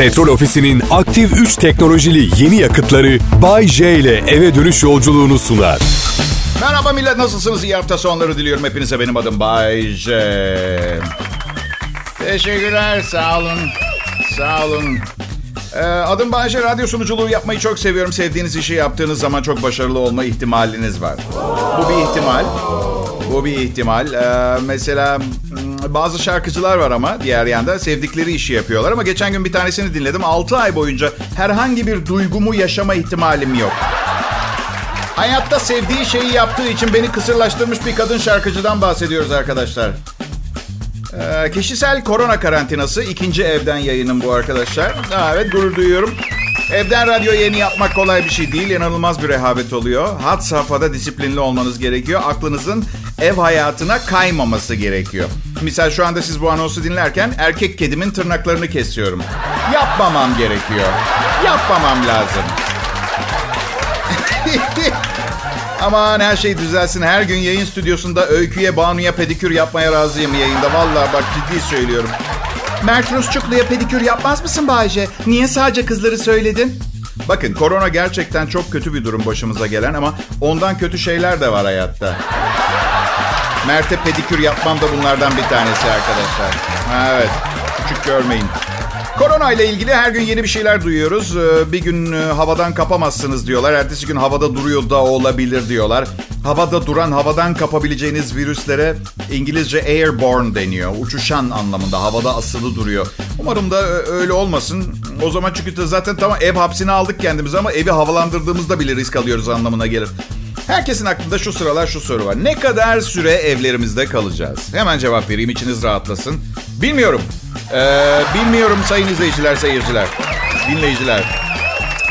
Petrol Ofisi'nin aktif 3 teknolojili yeni yakıtları Bay J ile eve dönüş yolculuğunu sunar. Merhaba millet nasılsınız? İyi hafta sonları diliyorum hepinize. Benim adım Bay J. Teşekkürler sağ olun. Sağ olun. Ee, adım Bay J. Radyo sunuculuğu yapmayı çok seviyorum. Sevdiğiniz işi yaptığınız zaman çok başarılı olma ihtimaliniz var. Bu bir ihtimal. Bu bir ihtimal. Ee, mesela bazı şarkıcılar var ama diğer yanda sevdikleri işi yapıyorlar. Ama geçen gün bir tanesini dinledim. 6 ay boyunca herhangi bir duygumu yaşama ihtimalim yok. Hayatta sevdiği şeyi yaptığı için beni kısırlaştırmış bir kadın şarkıcıdan bahsediyoruz arkadaşlar. Ee, kişisel korona karantinası ikinci evden yayınım bu arkadaşlar. Ha, evet gurur duyuyorum. Evden radyo yayını yapmak kolay bir şey değil. İnanılmaz bir rehavet oluyor. Hat safhada disiplinli olmanız gerekiyor. Aklınızın ev hayatına kaymaması gerekiyor. Misal şu anda siz bu anonsu dinlerken erkek kedimin tırnaklarını kesiyorum. Yapmamam gerekiyor. Yapmamam lazım. Aman her şey düzelsin. Her gün yayın stüdyosunda Öykü'ye, Banu'ya pedikür yapmaya razıyım yayında. Vallahi bak ciddi söylüyorum. Mert Rusçuklu'ya pedikür yapmaz mısın Bayce? Niye sadece kızları söyledin? Bakın korona gerçekten çok kötü bir durum başımıza gelen ama ondan kötü şeyler de var hayatta. Mert'e pedikür yapmam da bunlardan bir tanesi arkadaşlar. Evet, küçük görmeyin. Korona ile ilgili her gün yeni bir şeyler duyuyoruz. Ee, Bir gün e, havadan kapamazsınız diyorlar. Ertesi gün havada duruyor da olabilir diyorlar. Havada duran, havadan kapabileceğiniz virüslere İngilizce airborne deniyor. Uçuşan anlamında, havada asılı duruyor. Umarım da ö- öyle olmasın. O zaman çünkü zaten tamam ev hapsine aldık kendimizi ama evi havalandırdığımızda bile risk alıyoruz anlamına gelir. Herkesin aklında şu sıralar şu soru var. Ne kadar süre evlerimizde kalacağız? Hemen cevap vereyim içiniz rahatlasın. Bilmiyorum. Ee, bilmiyorum sayın izleyiciler, seyirciler, dinleyiciler.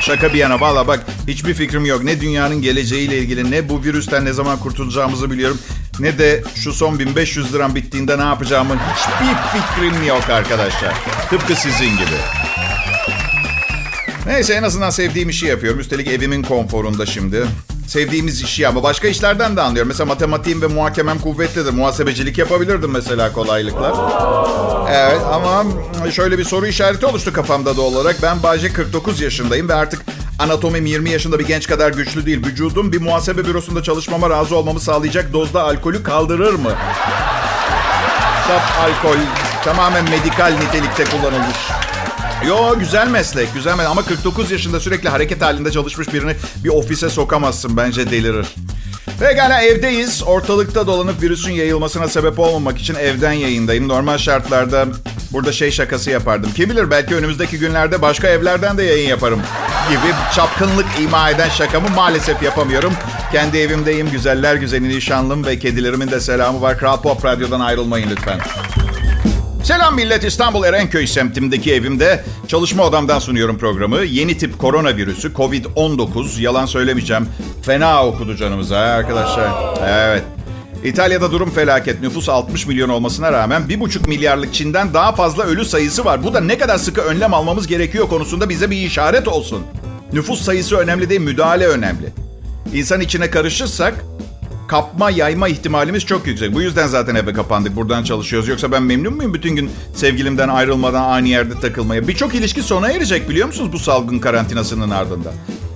Şaka bir yana valla bak hiçbir fikrim yok. Ne dünyanın geleceğiyle ilgili ne bu virüsten ne zaman kurtulacağımızı biliyorum. Ne de şu son 1500 liram bittiğinde ne yapacağımın hiçbir fikrim yok arkadaşlar. Tıpkı sizin gibi. Neyse en azından sevdiğim işi yapıyorum. Üstelik evimin konforunda şimdi. Sevdiğimiz işi ama başka işlerden de anlıyorum. Mesela matematiğim ve muhakemem kuvvetlidir. Muhasebecilik yapabilirdim mesela kolaylıkla. Evet ama şöyle bir soru işareti oluştu kafamda da olarak. Ben Bayce 49 yaşındayım ve artık anatomim 20 yaşında bir genç kadar güçlü değil. Vücudum bir muhasebe bürosunda çalışmama razı olmamı sağlayacak dozda alkolü kaldırır mı? Saf alkol tamamen medikal nitelikte kullanılmış. Yo güzel meslek, güzel meslek. Ama 49 yaşında sürekli hareket halinde çalışmış birini bir ofise sokamazsın. Bence delirir. Pekala evdeyiz. Ortalıkta dolanıp virüsün yayılmasına sebep olmamak için evden yayındayım. Normal şartlarda burada şey şakası yapardım. Kim bilir belki önümüzdeki günlerde başka evlerden de yayın yaparım gibi çapkınlık ima eden şakamı maalesef yapamıyorum. Kendi evimdeyim. Güzeller güzeli nişanlım ve kedilerimin de selamı var. Kral Pop Radyo'dan ayrılmayın lütfen. Selam millet İstanbul Erenköy semtimdeki evimde çalışma odamdan sunuyorum programı. Yeni tip koronavirüsü Covid-19 yalan söylemeyeceğim. Fena okudu canımıza arkadaşlar. Evet. İtalya'da durum felaket. Nüfus 60 milyon olmasına rağmen 1,5 milyarlık Çin'den daha fazla ölü sayısı var. Bu da ne kadar sıkı önlem almamız gerekiyor konusunda bize bir işaret olsun. Nüfus sayısı önemli değil, müdahale önemli. İnsan içine karışırsak kapma yayma ihtimalimiz çok yüksek. Bu yüzden zaten eve kapandık. Buradan çalışıyoruz. Yoksa ben memnun muyum bütün gün sevgilimden ayrılmadan aynı yerde takılmaya? Birçok ilişki sona erecek biliyor musunuz bu salgın karantinasının ardından?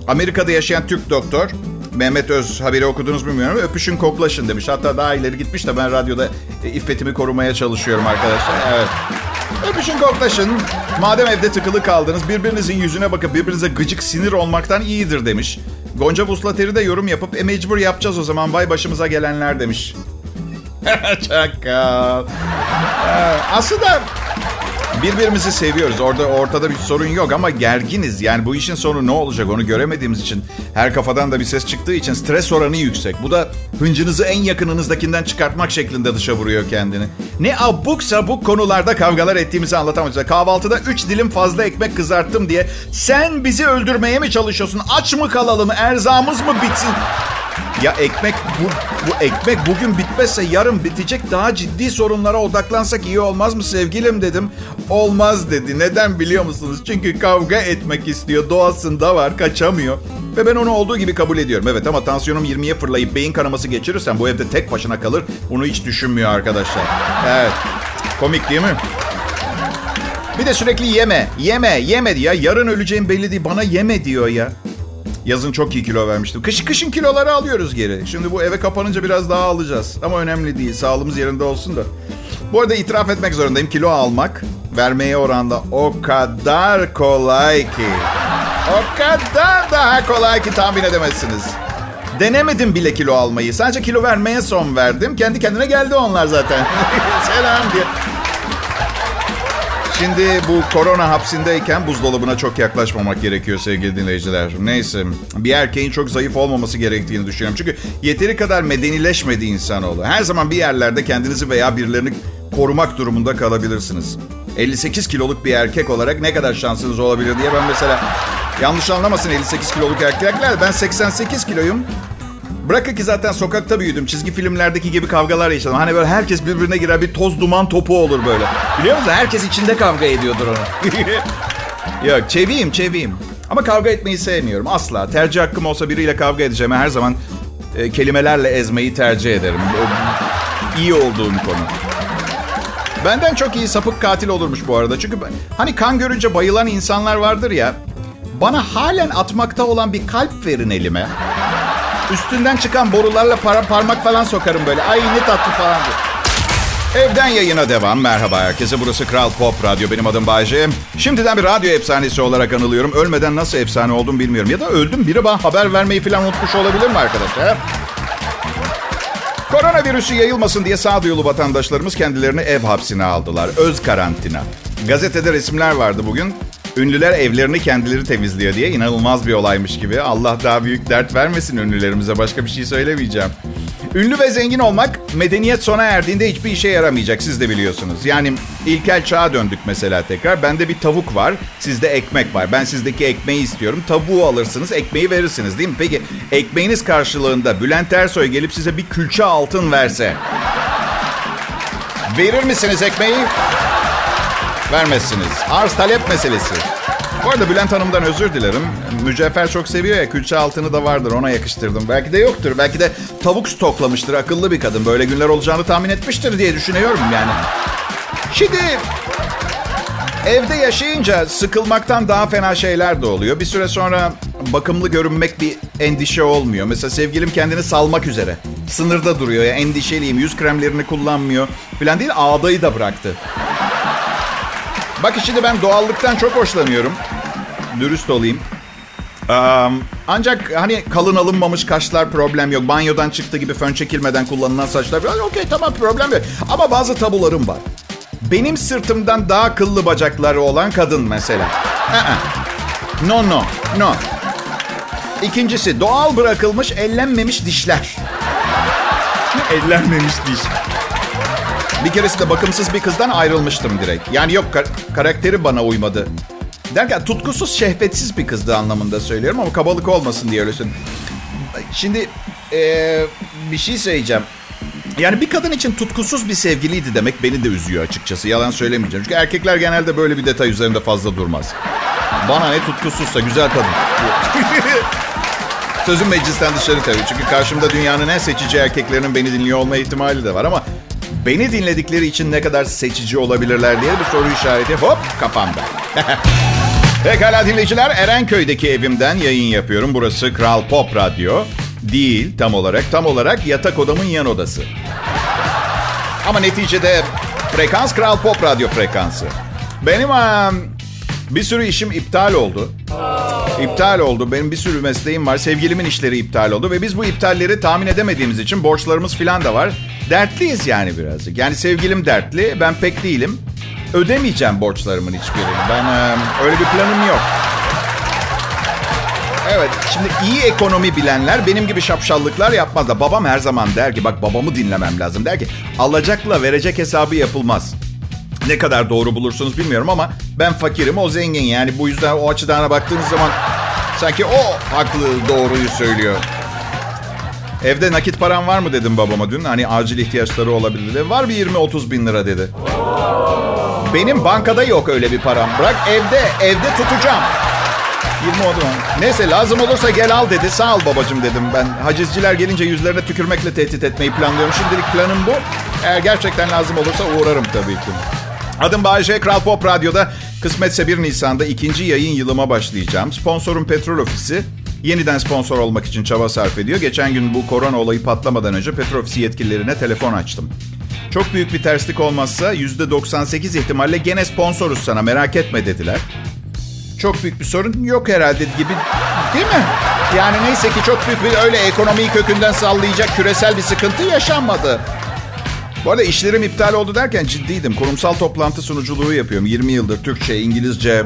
Amerika'da yaşayan Türk doktor Mehmet Öz haberi okudunuz mu bilmiyorum. Öpüşün koklaşın demiş. Hatta daha ileri gitmiş de ben radyoda e, iffetimi korumaya çalışıyorum arkadaşlar. Evet. Öpüşün koklaşın. Madem evde tıkılı kaldınız birbirinizinçakın bakıp birbirinize gıcık sinir olmaktan iyidir demiş. Gonca Buslateri de yorum yapıp e mecbur yapacağız o zaman vay başımıza gelenler demiş. Çakal. Ee, aslında birbirimizi seviyoruz. Orada ortada bir sorun yok ama gerginiz. Yani bu işin sonu ne olacak onu göremediğimiz için her kafadan da bir ses çıktığı için stres oranı yüksek. Bu da hıncınızı en yakınınızdakinden çıkartmak şeklinde dışa vuruyor kendini. Ne abuk sabuk konularda kavgalar ettiğimizi anlatamayız. Kahvaltıda 3 dilim fazla ekmek kızarttım diye sen bizi öldürmeye mi çalışıyorsun? Aç mı kalalım? Erzamız mı bitsin? Ya ekmek bu, bu ekmek bugün bitmezse yarın bitecek daha ciddi sorunlara odaklansak iyi olmaz mı sevgilim dedim. Olmaz dedi. Neden biliyor musunuz? Çünkü kavga etmek istiyor. Doğasında var kaçamıyor. Ve ben onu olduğu gibi kabul ediyorum. Evet ama tansiyonum 20'ye fırlayıp beyin kanaması geçirirsem bu evde tek başına kalır. Bunu hiç düşünmüyor arkadaşlar. Evet. Komik değil mi? Bir de sürekli yeme, yeme, yeme diye. Yarın öleceğim belli değil. Bana yeme diyor ya. Yazın çok iyi kilo vermiştim. Kış kışın kiloları alıyoruz geri. Şimdi bu eve kapanınca biraz daha alacağız. Ama önemli değil. Sağlığımız yerinde olsun da. Bu arada itiraf etmek zorundayım. Kilo almak vermeye oranda o kadar kolay ki. O kadar daha kolay ki tahmin edemezsiniz. Denemedim bile kilo almayı. Sadece kilo vermeye son verdim. Kendi kendine geldi onlar zaten. Selam diye. Şimdi bu korona hapsindeyken buzdolabına çok yaklaşmamak gerekiyor sevgili dinleyiciler. Neyse bir erkeğin çok zayıf olmaması gerektiğini düşünüyorum. Çünkü yeteri kadar medenileşmedi insanoğlu. Her zaman bir yerlerde kendinizi veya birilerini korumak durumunda kalabilirsiniz. 58 kiloluk bir erkek olarak ne kadar şansınız olabilir diye ben mesela yanlış anlamasın 58 kiloluk erkekler ben 88 kiloyum. Bırakın ki zaten sokakta büyüdüm. Çizgi filmlerdeki gibi kavgalar yaşadım. Hani böyle herkes birbirine girer bir toz duman topu olur böyle. Biliyor musun? Herkes içinde kavga ediyordur onu. Yok çeviyim çeviyim. Ama kavga etmeyi sevmiyorum asla. Tercih hakkım olsa biriyle kavga edeceğim. Her zaman e, kelimelerle ezmeyi tercih ederim. O, iyi olduğum konu. Benden çok iyi sapık katil olurmuş bu arada. Çünkü ben, hani kan görünce bayılan insanlar vardır ya. Bana halen atmakta olan bir kalp verin elime. Üstünden çıkan borularla para, parmak falan sokarım böyle. Ay ne tatlı falan diye. Evden yayına devam. Merhaba herkese. Burası Kral Pop Radyo. Benim adım Bayce. Şimdiden bir radyo efsanesi olarak anılıyorum. Ölmeden nasıl efsane oldum bilmiyorum. Ya da öldüm. Biri bana haber vermeyi falan unutmuş olabilir mi arkadaşlar? Koronavirüsü yayılmasın diye sağduyulu vatandaşlarımız kendilerini ev hapsine aldılar. Öz karantina. Gazetede resimler vardı bugün. Ünlüler evlerini kendileri temizliyor diye inanılmaz bir olaymış gibi. Allah daha büyük dert vermesin ünlülerimize. Başka bir şey söylemeyeceğim. Ünlü ve zengin olmak medeniyet sona erdiğinde hiçbir işe yaramayacak siz de biliyorsunuz. Yani ilkel çağa döndük mesela tekrar. Bende bir tavuk var, sizde ekmek var. Ben sizdeki ekmeği istiyorum. Tavuğu alırsınız, ekmeği verirsiniz değil mi? Peki ekmeğiniz karşılığında Bülent Ersoy gelip size bir külçe altın verse... Verir misiniz ekmeği? Vermezsiniz. Arz talep meselesi. Bu arada Bülent Hanım'dan özür dilerim. Mücevher çok seviyor ya külçe altını da vardır ona yakıştırdım. Belki de yoktur. Belki de tavuk stoklamıştır. Akıllı bir kadın. Böyle günler olacağını tahmin etmiştir diye düşünüyorum yani. Şimdi evde yaşayınca sıkılmaktan daha fena şeyler de oluyor. Bir süre sonra bakımlı görünmek bir endişe olmuyor. Mesela sevgilim kendini salmak üzere. Sınırda duruyor ya endişeliyim. Yüz kremlerini kullanmıyor. Falan değil ağdayı da bıraktı. Bak şimdi ben doğallıktan çok hoşlanıyorum. Dürüst olayım. Um, ancak hani kalın alınmamış kaşlar problem yok. Banyodan çıktı gibi fön çekilmeden kullanılan saçlar. Okey tamam problem yok. Ama bazı tabularım var. Benim sırtımdan daha kıllı bacakları olan kadın mesela. No no no. İkincisi doğal bırakılmış ellenmemiş dişler. ellenmemiş diş. Bir keresinde bakımsız bir kızdan ayrılmıştım direkt. Yani yok kar- karakteri bana uymadı. Derken tutkusuz, şehvetsiz bir kızdı anlamında söylüyorum ama kabalık olmasın diye öylesin. Şimdi ee, bir şey söyleyeceğim. Yani bir kadın için tutkusuz bir sevgiliydi demek beni de üzüyor açıkçası. Yalan söylemeyeceğim. Çünkü erkekler genelde böyle bir detay üzerinde fazla durmaz. Bana ne tutkusuzsa güzel kadın. Sözüm meclisten dışarı tabii. Çünkü karşımda dünyanın en seçici erkeklerinin beni dinliyor olma ihtimali de var ama beni dinledikleri için ne kadar seçici olabilirler diye bir soru işareti hop kafamda. Pekala dinleyiciler Erenköy'deki evimden yayın yapıyorum. Burası Kral Pop Radyo. Değil tam olarak. Tam olarak yatak odamın yan odası. Ama neticede frekans Kral Pop Radyo frekansı. Benim um, bir sürü işim iptal oldu. İptal oldu. Benim bir sürü mesleğim var. Sevgilimin işleri iptal oldu. Ve biz bu iptalleri tahmin edemediğimiz için borçlarımız falan da var. Dertliyiz yani birazcık. Yani sevgilim dertli. Ben pek değilim. Ödemeyeceğim borçlarımın hiçbirini. Ben öyle bir planım yok. Evet, şimdi iyi ekonomi bilenler benim gibi şapşallıklar yapmaz da babam her zaman der ki bak babamı dinlemem lazım. Der ki alacakla verecek hesabı yapılmaz. Ne kadar doğru bulursunuz bilmiyorum ama ben fakirim o zengin yani bu yüzden o açıdan baktığınız zaman sanki o haklı doğruyu söylüyor. Evde nakit param var mı dedim babama dün. Hani acil ihtiyaçları olabilir dedi. Var bir 20-30 bin lira dedi. Benim bankada yok öyle bir param. Bırak evde, evde tutacağım. 20 oldu? Neyse lazım olursa gel al dedi. Sağ ol babacım dedim ben. Hacizciler gelince yüzlerine tükürmekle tehdit etmeyi planlıyorum. Şimdilik planım bu. Eğer gerçekten lazım olursa uğrarım tabii ki. Adım Bayece, Kral Pop Radyo'da Kısmetse 1 Nisan'da ikinci yayın yılıma başlayacağım. Sponsorum Petrol Ofisi. Yeniden sponsor olmak için çaba sarf ediyor. Geçen gün bu korona olayı patlamadan önce Petrol Ofisi yetkililerine telefon açtım. Çok büyük bir terslik olmazsa %98 ihtimalle gene sponsoruz sana merak etme dediler. Çok büyük bir sorun yok herhalde gibi değil mi? Yani neyse ki çok büyük bir öyle ekonomiyi kökünden sallayacak küresel bir sıkıntı yaşanmadı. Bu arada işlerim iptal oldu derken ciddiydim. Kurumsal toplantı sunuculuğu yapıyorum. 20 yıldır Türkçe, İngilizce.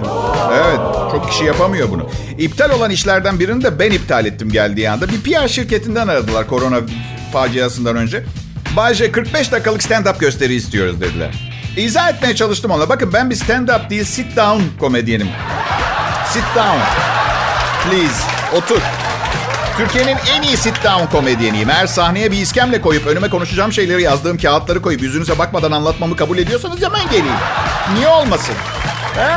Evet, çok kişi yapamıyor bunu. İptal olan işlerden birini de ben iptal ettim geldiği anda. Bir PR şirketinden aradılar korona faciasından önce. Bayce 45 dakikalık stand-up gösteri istiyoruz dediler. İzah etmeye çalıştım ona. Bakın ben bir stand-up değil, sit-down komedyenim. Sit down. Please. Otur. Türkiye'nin en iyi sit down komedyeniyim. Eğer sahneye bir iskemle koyup önüme konuşacağım şeyleri yazdığım kağıtları koyup yüzünüze bakmadan anlatmamı kabul ediyorsanız hemen geleyim. Niye olmasın? He?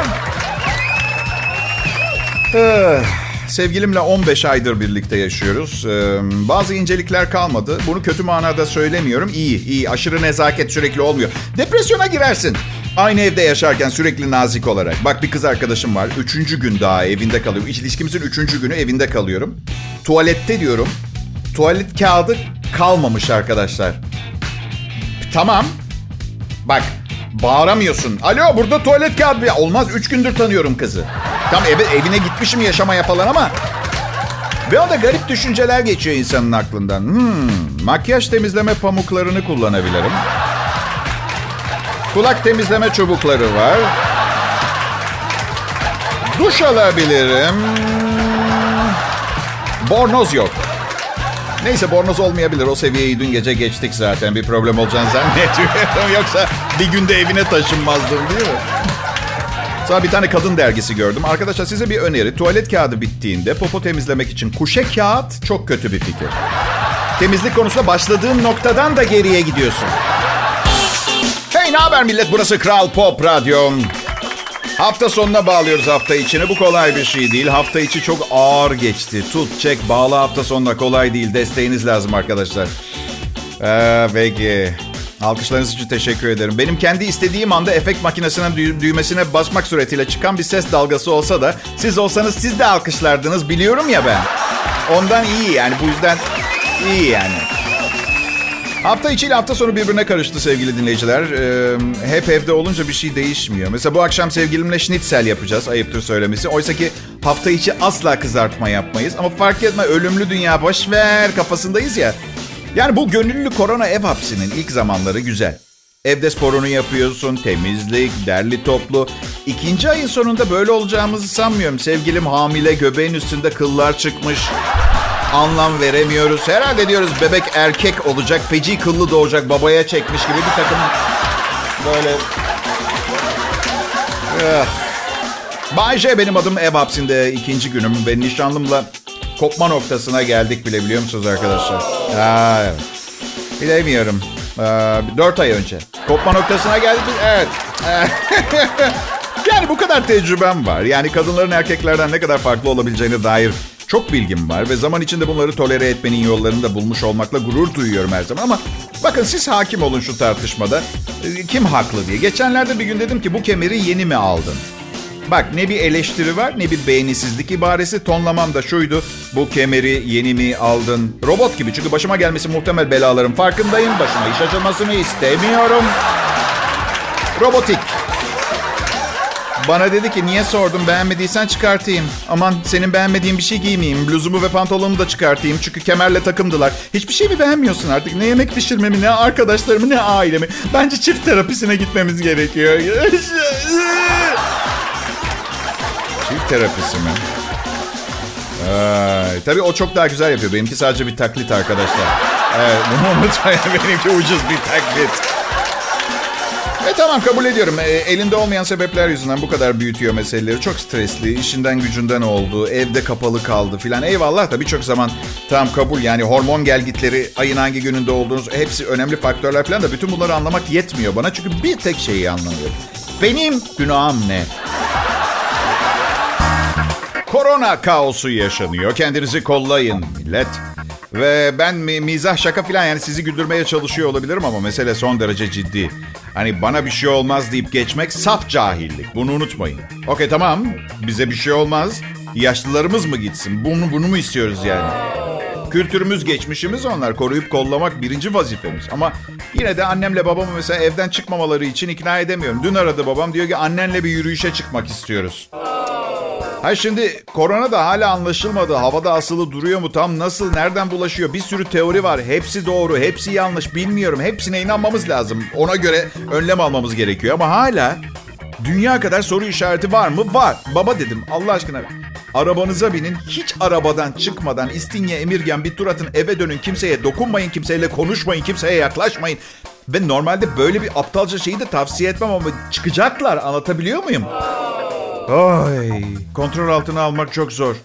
Eh, Sevgilimle 15 aydır birlikte yaşıyoruz. Ee, bazı incelikler kalmadı. Bunu kötü manada söylemiyorum. İyi, iyi. Aşırı nezaket sürekli olmuyor. Depresyona girersin. Aynı evde yaşarken sürekli nazik olarak. Bak bir kız arkadaşım var. Üçüncü gün daha evinde kalıyorum. İlişkimizin üçüncü günü evinde kalıyorum. Tuvalette diyorum. Tuvalet kağıdı kalmamış arkadaşlar. Tamam. Bak bağıramıyorsun. Alo burada tuvalet kağıdı. Ya, Olmaz. Üç gündür tanıyorum kızı. Tam eve, evine gitmişim yaşamaya falan ama... Ve o da garip düşünceler geçiyor insanın aklından. Hmm, makyaj temizleme pamuklarını kullanabilirim. Kulak temizleme çubukları var. Duş alabilirim. Bornoz yok. Neyse bornoz olmayabilir. O seviyeyi dün gece geçtik zaten. Bir problem olacağını zannetmiyorum. Yoksa bir günde evine taşınmazdım değil mi? Sonra bir tane kadın dergisi gördüm. Arkadaşlar size bir öneri. Tuvalet kağıdı bittiğinde popo temizlemek için kuşe kağıt çok kötü bir fikir. Temizlik konusunda başladığın noktadan da geriye gidiyorsun. Hey ne haber millet? Burası Kral Pop Radyo. Hafta sonuna bağlıyoruz hafta içini. Bu kolay bir şey değil. Hafta içi çok ağır geçti. Tut, çek, bağla hafta sonuna kolay değil. Desteğiniz lazım arkadaşlar. Ee, peki. Alkışlarınız için teşekkür ederim. Benim kendi istediğim anda efekt makinesinin dü- düğmesine basmak suretiyle çıkan bir ses dalgası olsa da siz olsanız siz de alkışlardınız biliyorum ya ben. Ondan iyi yani bu yüzden iyi yani. Hafta içi ile hafta sonu birbirine karıştı sevgili dinleyiciler. Ee, hep evde olunca bir şey değişmiyor. Mesela bu akşam sevgilimle schnitzel yapacağız ayıptır söylemesi. Oysa ki hafta içi asla kızartma yapmayız. Ama fark etme ölümlü dünya boş ver kafasındayız ya. Yani bu gönüllü korona ev hapsinin ilk zamanları güzel. Evde sporunu yapıyorsun, temizlik, derli toplu. İkinci ayın sonunda böyle olacağımızı sanmıyorum. Sevgilim hamile, göbeğin üstünde kıllar çıkmış. Anlam veremiyoruz. Herhalde diyoruz bebek erkek olacak, feci kıllı doğacak, babaya çekmiş gibi bir takım böyle... Ah. Bay J benim adım ev hapsinde ikinci günüm ve nişanlımla kopma noktasına geldik bile biliyor musunuz arkadaşlar? Aa. Bilemiyorum. Ee, dört ay önce. Kopma noktasına geldik. Evet. yani bu kadar tecrübem var. Yani kadınların erkeklerden ne kadar farklı olabileceğine dair çok bilgim var. Ve zaman içinde bunları tolere etmenin yollarını da bulmuş olmakla gurur duyuyorum her zaman. Ama bakın siz hakim olun şu tartışmada. Ee, Kim haklı diye. Geçenlerde bir gün dedim ki bu kemeri yeni mi aldın? Bak ne bir eleştiri var ne bir beğenisizlik ibaresi. Tonlamam da şuydu. Bu kemeri yeni mi aldın? Robot gibi çünkü başıma gelmesi muhtemel belaların farkındayım. Başıma iş açılmasını istemiyorum. Robotik. Bana dedi ki niye sordun beğenmediysen çıkartayım. Aman senin beğenmediğin bir şey giymeyeyim. Bluzumu ve pantolonumu da çıkartayım. Çünkü kemerle takımdılar. Hiçbir şey mi beğenmiyorsun artık? Ne yemek pişirmemi, ne arkadaşlarımı, ne ailemi. Bence çift terapisine gitmemiz gerekiyor. Çift terapisi mi? Ay, tabii o çok daha güzel yapıyor. Benimki sadece bir taklit arkadaşlar. Evet, bunu unutmayın. Benimki ucuz bir taklit. E tamam kabul ediyorum. E, elinde olmayan sebepler yüzünden bu kadar büyütüyor meseleleri. Çok stresli, işinden gücünden oldu, evde kapalı kaldı filan. Eyvallah da birçok zaman tam kabul. Yani hormon gelgitleri, ayın hangi gününde olduğunuz hepsi önemli faktörler falan da bütün bunları anlamak yetmiyor bana. Çünkü bir tek şeyi anlamıyorum. Benim günahım ne? Korona kaosu yaşanıyor. Kendinizi kollayın millet. Ve ben mi- mizah şaka falan yani sizi güldürmeye çalışıyor olabilirim ama mesele son derece ciddi. Hani bana bir şey olmaz deyip geçmek saf cahillik. Bunu unutmayın. Okey tamam bize bir şey olmaz. Yaşlılarımız mı gitsin? Bunu, bunu mu istiyoruz yani? Kültürümüz, geçmişimiz onlar. Koruyup kollamak birinci vazifemiz. Ama yine de annemle babamı mesela evden çıkmamaları için ikna edemiyorum. Dün aradı babam diyor ki annenle bir yürüyüşe çıkmak istiyoruz. Ha şimdi korona da hala anlaşılmadı. Havada asılı duruyor mu tam nasıl nereden bulaşıyor? Bir sürü teori var. Hepsi doğru, hepsi yanlış bilmiyorum. Hepsine inanmamız lazım. Ona göre önlem almamız gerekiyor ama hala dünya kadar soru işareti var mı? Var. Baba dedim Allah aşkına. Arabanıza binin, hiç arabadan çıkmadan İstinye Emirgen bir tur atın, eve dönün, kimseye dokunmayın, kimseyle konuşmayın, kimseye yaklaşmayın. Ve normalde böyle bir aptalca şeyi de tavsiye etmem ama çıkacaklar. Anlatabiliyor muyum? Ay, kontrol altına almak çok zor.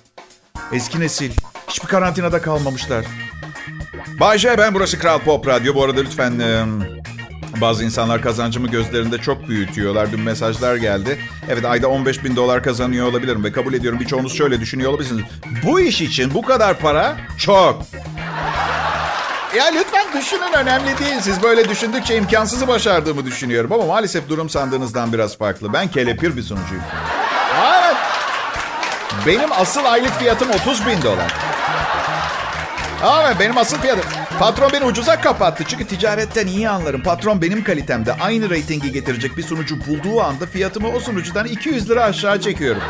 Eski nesil. Hiçbir karantinada kalmamışlar. Bay J, ben burası Kral Pop Radyo. Bu arada lütfen bazı insanlar kazancımı gözlerinde çok büyütüyorlar. Dün mesajlar geldi. Evet ayda 15 bin dolar kazanıyor olabilirim ve kabul ediyorum birçoğunuz şöyle düşünüyor olabilirsiniz. Bu iş için bu kadar para çok. Ya lütfen düşünün önemli değil. Siz böyle düşündükçe imkansızı başardığımı düşünüyorum. Ama maalesef durum sandığınızdan biraz farklı. Ben kelepir bir sunucuyum. Benim asıl aylık fiyatım 30 bin dolar. Evet benim asıl fiyatım. Patron beni ucuza kapattı. Çünkü ticaretten iyi anlarım. Patron benim kalitemde aynı reytingi getirecek bir sunucu bulduğu anda fiyatımı o sunucudan 200 lira aşağı çekiyorum.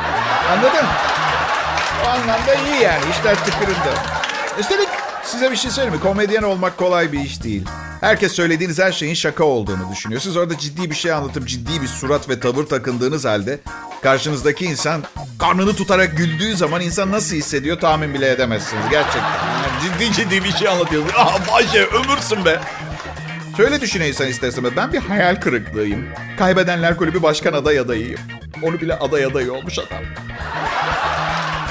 Anladın? O anlamda iyi yani. İşler tıkırında. Üstelik size bir şey söyleyeyim mi? Komedyen olmak kolay bir iş değil. Herkes söylediğiniz her şeyin şaka olduğunu düşünüyor. Siz orada ciddi bir şey anlatıp ciddi bir surat ve tavır takındığınız halde karşınızdaki insan karnını tutarak güldüğü zaman insan nasıl hissediyor tahmin bile edemezsiniz gerçekten. Ciddi ciddi bir şey anlatıyorsunuz. Ah Bayce ömürsün be. Şöyle düşünüyor insan istersen ben bir hayal kırıklığıyım. Kaybedenler kulübü başkan aday adayıyım. Onu bile aday adayı olmuş adam.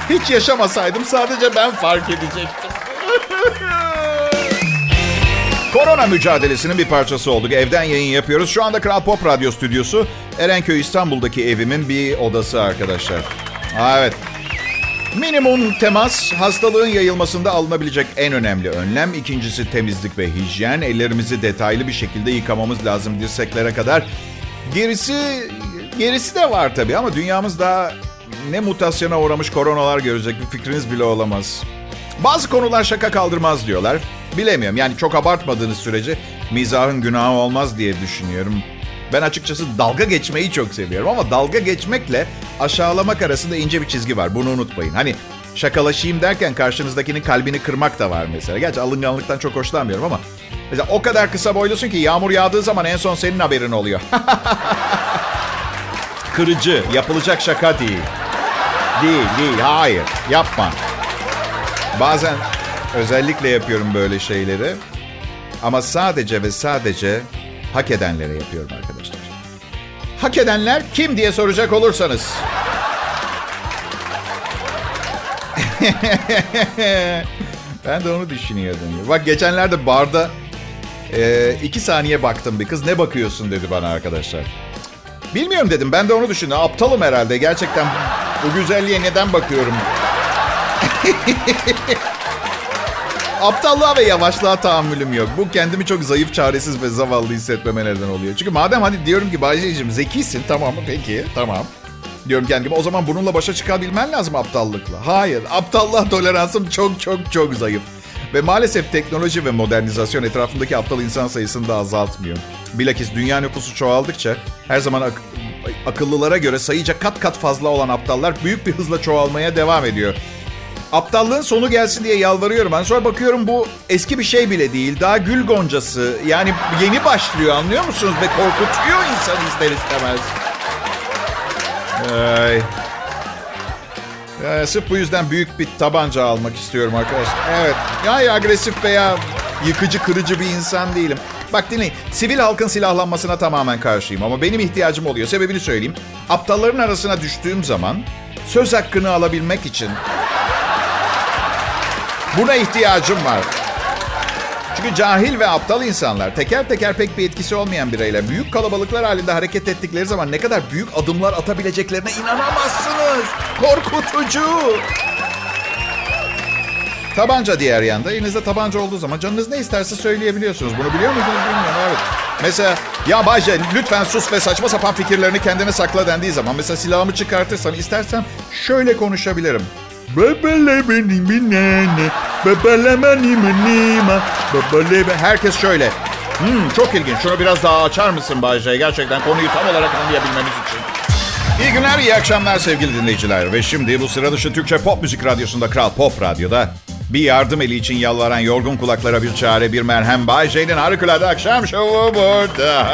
Hiç yaşamasaydım sadece ben fark edecektim. Korona mücadelesinin bir parçası olduk. Evden yayın yapıyoruz. Şu anda Kral Pop Radyo Stüdyosu Erenköy İstanbul'daki evimin bir odası arkadaşlar. Evet. Minimum temas hastalığın yayılmasında alınabilecek en önemli önlem. İkincisi temizlik ve hijyen. Ellerimizi detaylı bir şekilde yıkamamız lazım dirseklere kadar. Gerisi gerisi de var tabii ama dünyamız daha ne mutasyona uğramış koronalar görecek bir fikriniz bile olamaz. Bazı konular şaka kaldırmaz diyorlar. Bilemiyorum yani çok abartmadığınız sürece mizahın günahı olmaz diye düşünüyorum. Ben açıkçası dalga geçmeyi çok seviyorum ama dalga geçmekle aşağılamak arasında ince bir çizgi var. Bunu unutmayın. Hani şakalaşayım derken karşınızdakinin kalbini kırmak da var mesela. Gerçi alınganlıktan çok hoşlanmıyorum ama mesela o kadar kısa boylusun ki yağmur yağdığı zaman en son senin haberin oluyor. Kırıcı, yapılacak şaka değil. Değil, değil, hayır. Yapma. Bazen özellikle yapıyorum böyle şeyleri. Ama sadece ve sadece hak edenlere yapıyorum arkadaşlar. Hak edenler kim diye soracak olursanız. ben de onu düşünüyordum. Bak geçenlerde barda e, iki saniye baktım bir kız. Ne bakıyorsun dedi bana arkadaşlar. Bilmiyorum dedim. Ben de onu düşündüm. Aptalım herhalde. Gerçekten bu güzelliğe neden bakıyorum? Aptallığa ve yavaşlığa tahammülüm yok. Bu kendimi çok zayıf, çaresiz ve zavallı hissetmeme neden oluyor. Çünkü madem hadi diyorum ki Bayce'cim zekisin tamam mı peki tamam. Diyorum kendime o zaman bununla başa çıkabilmen lazım aptallıkla. Hayır aptallığa toleransım çok çok çok zayıf. Ve maalesef teknoloji ve modernizasyon etrafındaki aptal insan sayısını da azaltmıyor. Bilakis dünya nüfusu çoğaldıkça her zaman ak- akıllılara göre sayıca kat kat fazla olan aptallar büyük bir hızla çoğalmaya devam ediyor. Aptallığın sonu gelsin diye yalvarıyorum. Ben sonra bakıyorum bu eski bir şey bile değil. Daha gül goncası. Yani yeni başlıyor anlıyor musunuz? Ve korkutuyor insan ister istemez. Ay. Ya, sırf bu yüzden büyük bir tabanca almak istiyorum arkadaşlar. Evet. Yani agresif veya yıkıcı, kırıcı bir insan değilim. Bak dinleyin. Sivil halkın silahlanmasına tamamen karşıyım. Ama benim ihtiyacım oluyor. Sebebini söyleyeyim. Aptalların arasına düştüğüm zaman söz hakkını alabilmek için Buna ihtiyacım var. Çünkü cahil ve aptal insanlar teker teker pek bir etkisi olmayan bireyler büyük kalabalıklar halinde hareket ettikleri zaman ne kadar büyük adımlar atabileceklerine inanamazsınız. Korkutucu. Tabanca diğer yanda. Elinizde tabanca olduğu zaman canınız ne isterse söyleyebiliyorsunuz. Bunu biliyor muydunuz bilmiyorum. Evet. Mesela ya Bayce lütfen sus ve saçma sapan fikirlerini kendine sakla dendiği zaman mesela silahımı çıkartırsam istersem şöyle konuşabilirim. Herkes şöyle. Hmm, çok ilginç. Şunu biraz daha açar mısın Bayce? Gerçekten konuyu tam olarak anlayabilmemiz için. İyi günler, iyi akşamlar sevgili dinleyiciler. Ve şimdi bu sıra dışı Türkçe pop müzik radyosunda, Kral Pop Radyo'da bir yardım eli için yalvaran yorgun kulaklara bir çare, bir merhem. Bay J'nin harikulade akşam şovu burada.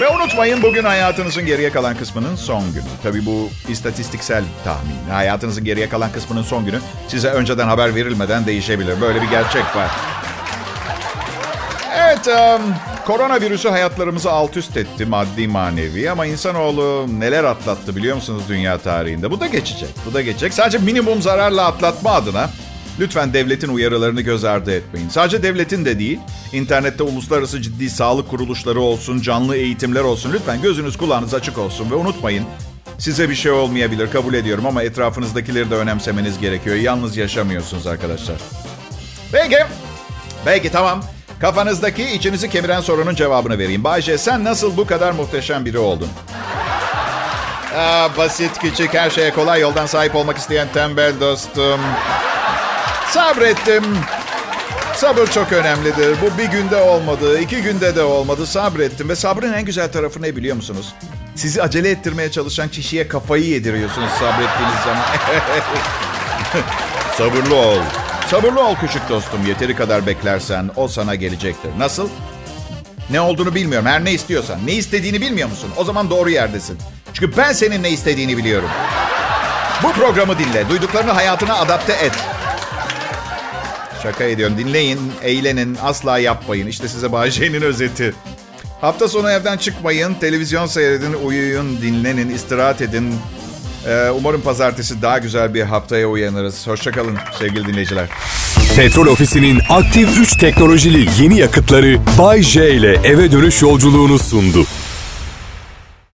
Ve unutmayın bugün hayatınızın geriye kalan kısmının son günü. Tabii bu istatistiksel tahmin. Hayatınızın geriye kalan kısmının son günü size önceden haber verilmeden değişebilir. Böyle bir gerçek var. Evet, um, koronavirüsü hayatlarımızı alt üst etti maddi manevi ama insanoğlu neler atlattı biliyor musunuz dünya tarihinde? Bu da geçecek, bu da geçecek. Sadece minimum zararla atlatma adına lütfen devletin uyarılarını göz ardı etmeyin. Sadece devletin de değil, internette uluslararası ciddi sağlık kuruluşları olsun, canlı eğitimler olsun. Lütfen gözünüz kulağınız açık olsun ve unutmayın Size bir şey olmayabilir kabul ediyorum ama etrafınızdakileri de önemsemeniz gerekiyor. Yalnız yaşamıyorsunuz arkadaşlar. Peki. Peki tamam. Kafanızdaki içinizi kemiren sorunun cevabını vereyim. Bayce sen nasıl bu kadar muhteşem biri oldun? Aa, basit, küçük, her şeye kolay yoldan sahip olmak isteyen tembel dostum. Sabrettim. Sabır çok önemlidir. Bu bir günde olmadı, iki günde de olmadı. Sabrettim ve sabrın en güzel tarafı ne biliyor musunuz? Sizi acele ettirmeye çalışan kişiye kafayı yediriyorsunuz sabrettiğiniz zaman. Sabırlı ol. Sabırlı ol küçük dostum. Yeteri kadar beklersen o sana gelecektir. Nasıl? Ne olduğunu bilmiyorum. Her ne istiyorsan. Ne istediğini bilmiyor musun? O zaman doğru yerdesin. Çünkü ben senin ne istediğini biliyorum. Bu programı dinle. Duyduklarını hayatına adapte et. Şaka ediyorum. Dinleyin, eğlenin, asla yapmayın. İşte size Bayşe'nin özeti. Hafta sonu evden çıkmayın, televizyon seyredin, uyuyun, dinlenin, istirahat edin. Ee, umarım pazartesi daha güzel bir haftaya uyanırız. Hoşçakalın sevgili dinleyiciler. Petrol Ofisi'nin aktif 3 teknolojili yeni yakıtları Bay J ile eve dönüş yolculuğunu sundu.